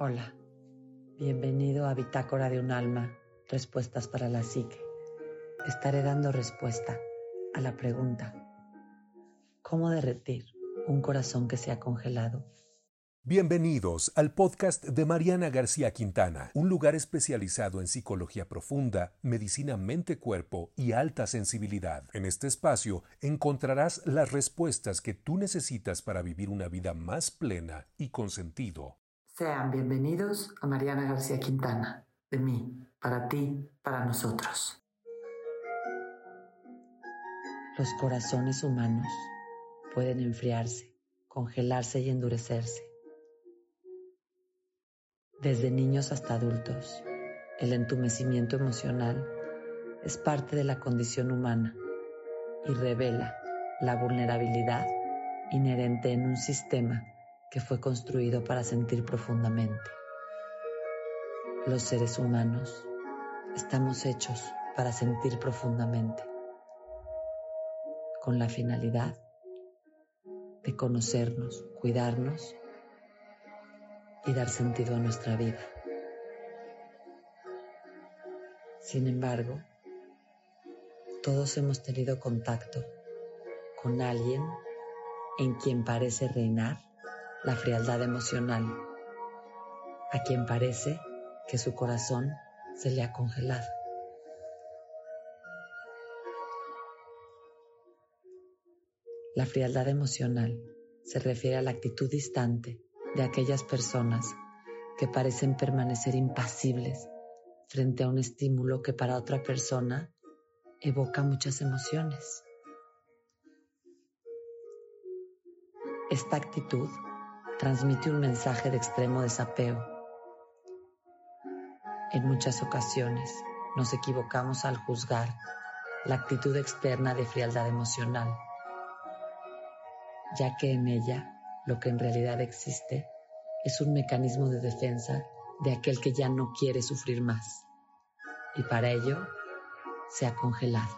Hola, bienvenido a Bitácora de un alma, respuestas para la psique. Estaré dando respuesta a la pregunta, ¿cómo derretir un corazón que se ha congelado? Bienvenidos al podcast de Mariana García Quintana, un lugar especializado en psicología profunda, medicina mente-cuerpo y alta sensibilidad. En este espacio encontrarás las respuestas que tú necesitas para vivir una vida más plena y con sentido. Sean bienvenidos a Mariana García Quintana, de mí, para ti, para nosotros. Los corazones humanos pueden enfriarse, congelarse y endurecerse. Desde niños hasta adultos, el entumecimiento emocional es parte de la condición humana y revela la vulnerabilidad inherente en un sistema que fue construido para sentir profundamente. Los seres humanos estamos hechos para sentir profundamente, con la finalidad de conocernos, cuidarnos y dar sentido a nuestra vida. Sin embargo, todos hemos tenido contacto con alguien en quien parece reinar la frialdad emocional, a quien parece que su corazón se le ha congelado. La frialdad emocional se refiere a la actitud distante de aquellas personas que parecen permanecer impasibles frente a un estímulo que para otra persona evoca muchas emociones. Esta actitud transmite un mensaje de extremo desapego. En muchas ocasiones nos equivocamos al juzgar la actitud externa de frialdad emocional, ya que en ella lo que en realidad existe es un mecanismo de defensa de aquel que ya no quiere sufrir más y para ello se ha congelado.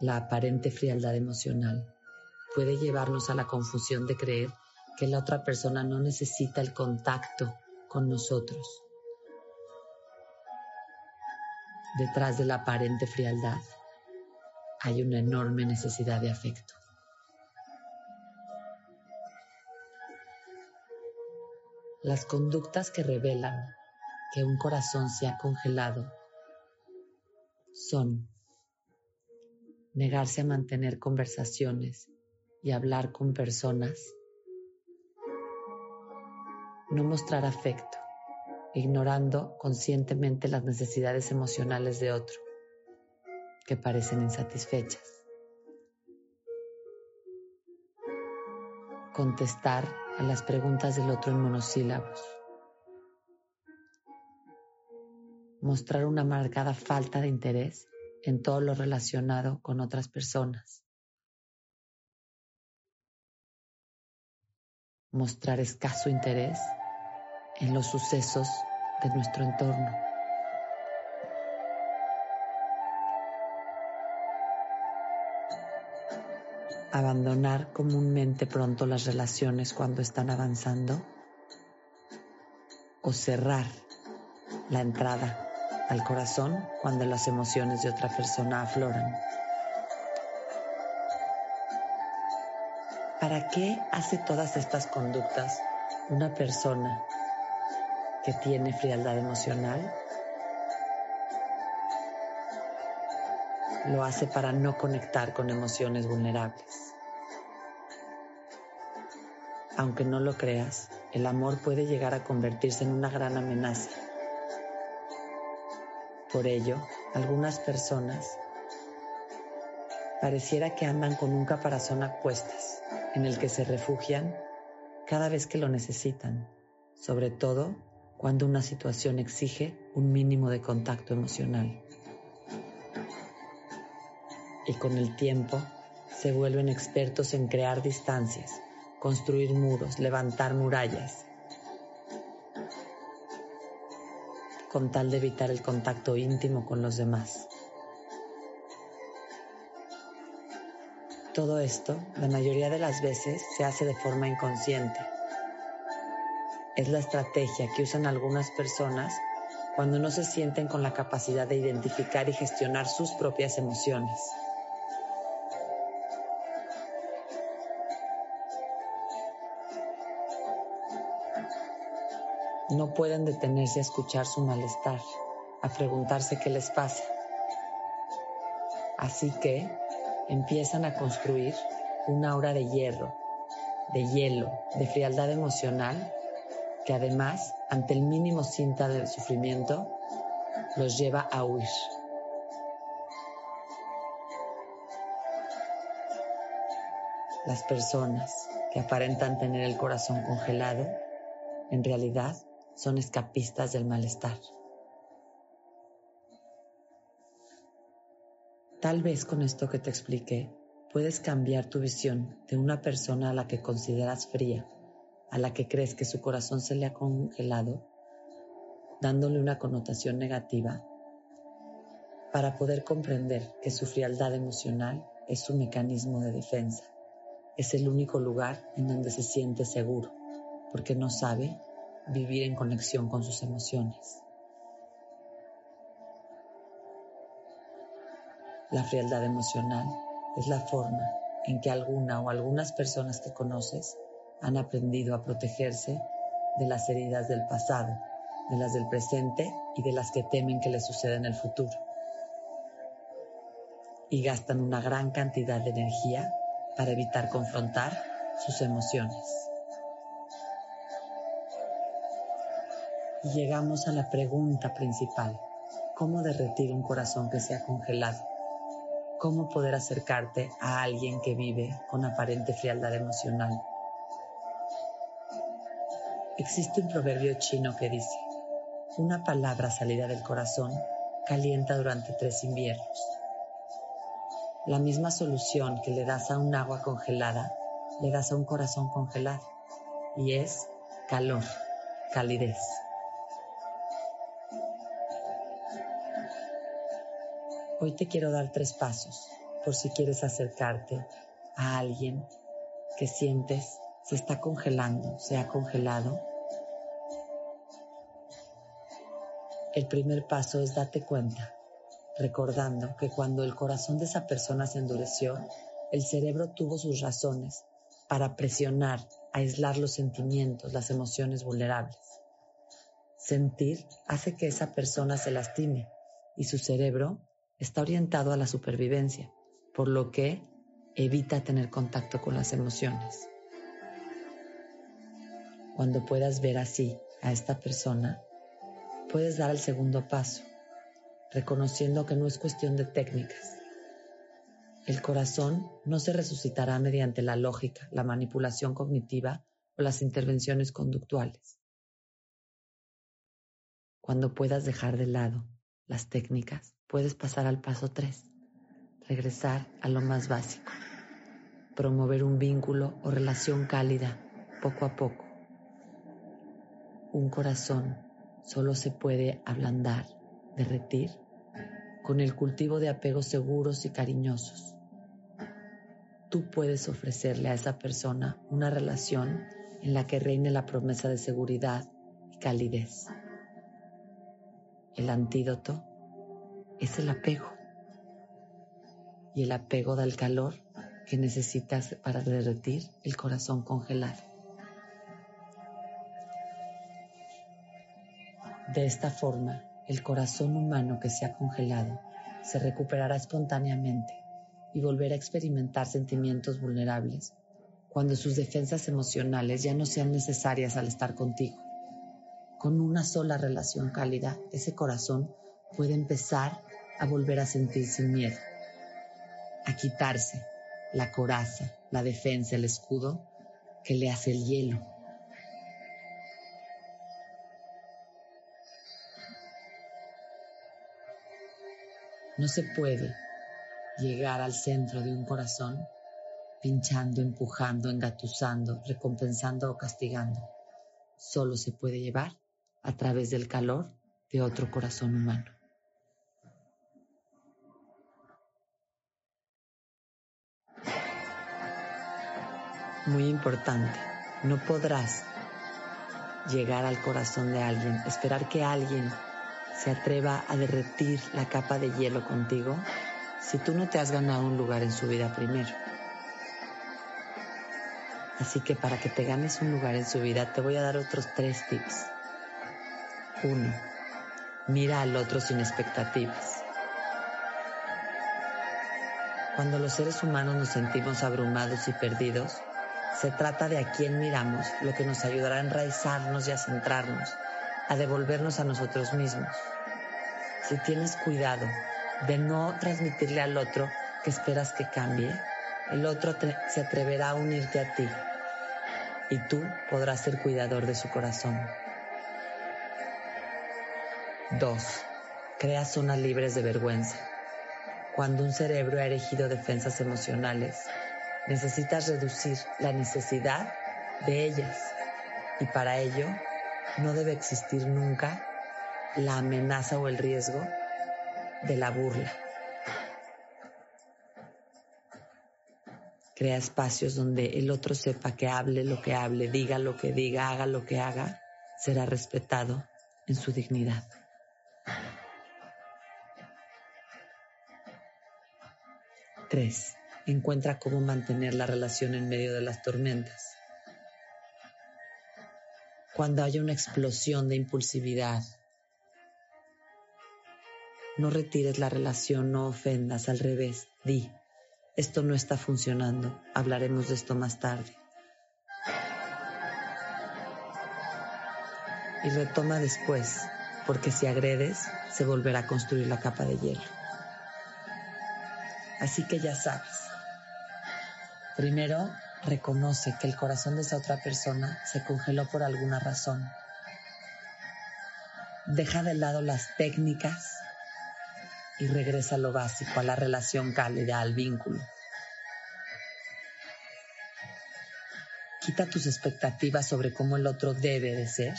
La aparente frialdad emocional puede llevarnos a la confusión de creer que la otra persona no necesita el contacto con nosotros. Detrás de la aparente frialdad hay una enorme necesidad de afecto. Las conductas que revelan que un corazón se ha congelado son negarse a mantener conversaciones y hablar con personas. No mostrar afecto, ignorando conscientemente las necesidades emocionales de otro, que parecen insatisfechas. Contestar a las preguntas del otro en monosílabos. Mostrar una marcada falta de interés en todo lo relacionado con otras personas. Mostrar escaso interés en los sucesos de nuestro entorno. Abandonar comúnmente pronto las relaciones cuando están avanzando o cerrar la entrada al corazón cuando las emociones de otra persona afloran. ¿Para qué hace todas estas conductas una persona que tiene frialdad emocional? Lo hace para no conectar con emociones vulnerables. Aunque no lo creas, el amor puede llegar a convertirse en una gran amenaza. Por ello, algunas personas pareciera que andan con un caparazón a cuestas en el que se refugian cada vez que lo necesitan, sobre todo cuando una situación exige un mínimo de contacto emocional. Y con el tiempo se vuelven expertos en crear distancias, construir muros, levantar murallas, con tal de evitar el contacto íntimo con los demás. Todo esto, la mayoría de las veces, se hace de forma inconsciente, es la estrategia que usan algunas personas cuando no se sienten con la capacidad de identificar y gestionar sus propias emociones. No pueden detenerse a escuchar su malestar, a preguntarse qué les pasa. Así que empiezan a construir una aura de hierro, de hielo, de frialdad emocional, que además, ante el mínimo cinta del sufrimiento, los lleva a huir. Las personas que aparentan tener el corazón congelado, en realidad son escapistas del malestar. Tal vez con esto que te expliqué puedes cambiar tu visión de una persona a la que consideras fría, a la que crees que su corazón se le ha congelado, dándole una connotación negativa, para poder comprender que su frialdad emocional es su mecanismo de defensa. Es el único lugar en donde se siente seguro, porque no sabe vivir en conexión con sus emociones. La frialdad emocional es la forma en que alguna o algunas personas que conoces han aprendido a protegerse de las heridas del pasado, de las del presente y de las que temen que les suceda en el futuro. Y gastan una gran cantidad de energía para evitar confrontar sus emociones. Y llegamos a la pregunta principal, ¿cómo derretir un corazón que se ha congelado? ¿Cómo poder acercarte a alguien que vive con aparente frialdad emocional? Existe un proverbio chino que dice, una palabra salida del corazón calienta durante tres inviernos. La misma solución que le das a un agua congelada, le das a un corazón congelado, y es calor, calidez. Hoy te quiero dar tres pasos por si quieres acercarte a alguien que sientes se está congelando, se ha congelado. El primer paso es date cuenta, recordando que cuando el corazón de esa persona se endureció, el cerebro tuvo sus razones para presionar, aislar los sentimientos, las emociones vulnerables. Sentir hace que esa persona se lastime y su cerebro está orientado a la supervivencia, por lo que evita tener contacto con las emociones. Cuando puedas ver así a esta persona, puedes dar el segundo paso, reconociendo que no es cuestión de técnicas. El corazón no se resucitará mediante la lógica, la manipulación cognitiva o las intervenciones conductuales. Cuando puedas dejar de lado las técnicas, puedes pasar al paso 3, regresar a lo más básico, promover un vínculo o relación cálida poco a poco. Un corazón solo se puede ablandar, derretir, con el cultivo de apegos seguros y cariñosos. Tú puedes ofrecerle a esa persona una relación en la que reine la promesa de seguridad y calidez. El antídoto es el apego. Y el apego da el calor que necesitas para derretir el corazón congelado. De esta forma, el corazón humano que se ha congelado se recuperará espontáneamente y volverá a experimentar sentimientos vulnerables cuando sus defensas emocionales ya no sean necesarias al estar contigo. Con una sola relación cálida, ese corazón puede empezar a volver a sentir sin miedo, a quitarse la coraza, la defensa, el escudo que le hace el hielo. No se puede llegar al centro de un corazón pinchando, empujando, engatusando, recompensando o castigando. Solo se puede llevar a través del calor de otro corazón humano. Muy importante, no podrás llegar al corazón de alguien, esperar que alguien se atreva a derretir la capa de hielo contigo si tú no te has ganado un lugar en su vida primero. Así que para que te ganes un lugar en su vida te voy a dar otros tres tips. Uno, mira al otro sin expectativas. Cuando los seres humanos nos sentimos abrumados y perdidos, se trata de a quién miramos, lo que nos ayudará a enraizarnos y a centrarnos, a devolvernos a nosotros mismos. Si tienes cuidado de no transmitirle al otro que esperas que cambie, el otro se atreverá a unirte a ti y tú podrás ser cuidador de su corazón. 2. Crea zonas libres de vergüenza. Cuando un cerebro ha erigido defensas emocionales, necesitas reducir la necesidad de ellas y para ello no debe existir nunca la amenaza o el riesgo de la burla. Crea espacios donde el otro sepa que hable lo que hable, diga lo que diga, haga lo que haga, será respetado en su dignidad. Tres, encuentra cómo mantener la relación en medio de las tormentas. Cuando haya una explosión de impulsividad, no retires la relación, no ofendas, al revés, di, esto no está funcionando, hablaremos de esto más tarde. Y retoma después, porque si agredes, se volverá a construir la capa de hielo. Así que ya sabes, Primero, reconoce que el corazón de esa otra persona se congeló por alguna razón. Deja de lado las técnicas y regresa a lo básico, a la relación cálida, al vínculo. Quita tus expectativas sobre cómo el otro debe de ser.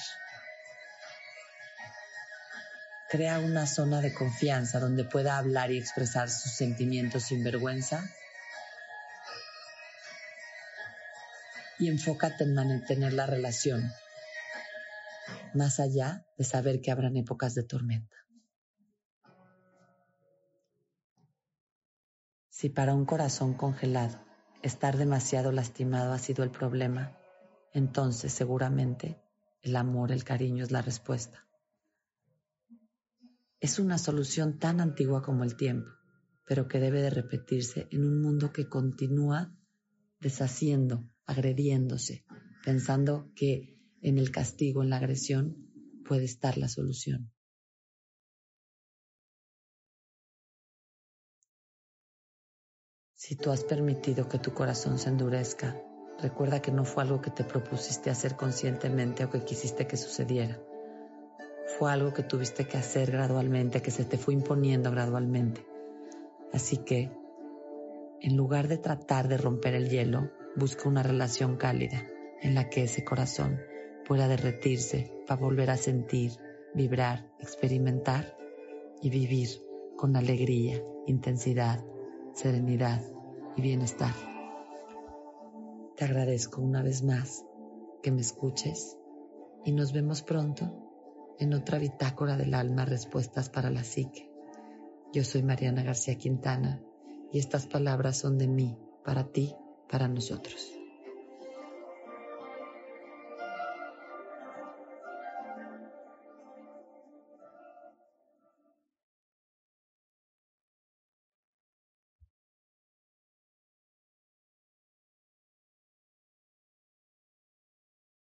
Crea una zona de confianza donde pueda hablar y expresar sus sentimientos sin vergüenza y enfócate en mantener la relación, más allá de saber que habrán épocas de tormenta. Si para un corazón congelado estar demasiado lastimado ha sido el problema, entonces seguramente el amor, el cariño es la respuesta. Es una solución tan antigua como el tiempo, pero que debe de repetirse en un mundo que continúa deshaciendo agrediéndose, pensando que en el castigo, en la agresión, puede estar la solución. Si tú has permitido que tu corazón se endurezca, recuerda que no fue algo que te propusiste hacer conscientemente o que quisiste que sucediera. Fue algo que tuviste que hacer gradualmente, que se te fue imponiendo gradualmente. Así que, en lugar de tratar de romper el hielo, busca una relación cálida en la que ese corazón pueda derretirse para volver a sentir, vibrar, experimentar y vivir con alegría, intensidad, serenidad y bienestar. Te agradezco una vez más que me escuches y nos vemos pronto en otra bitácora del alma Respuestas para la Psique. Yo soy Mariana García Quintana y estas palabras son de mí, para ti para nosotros.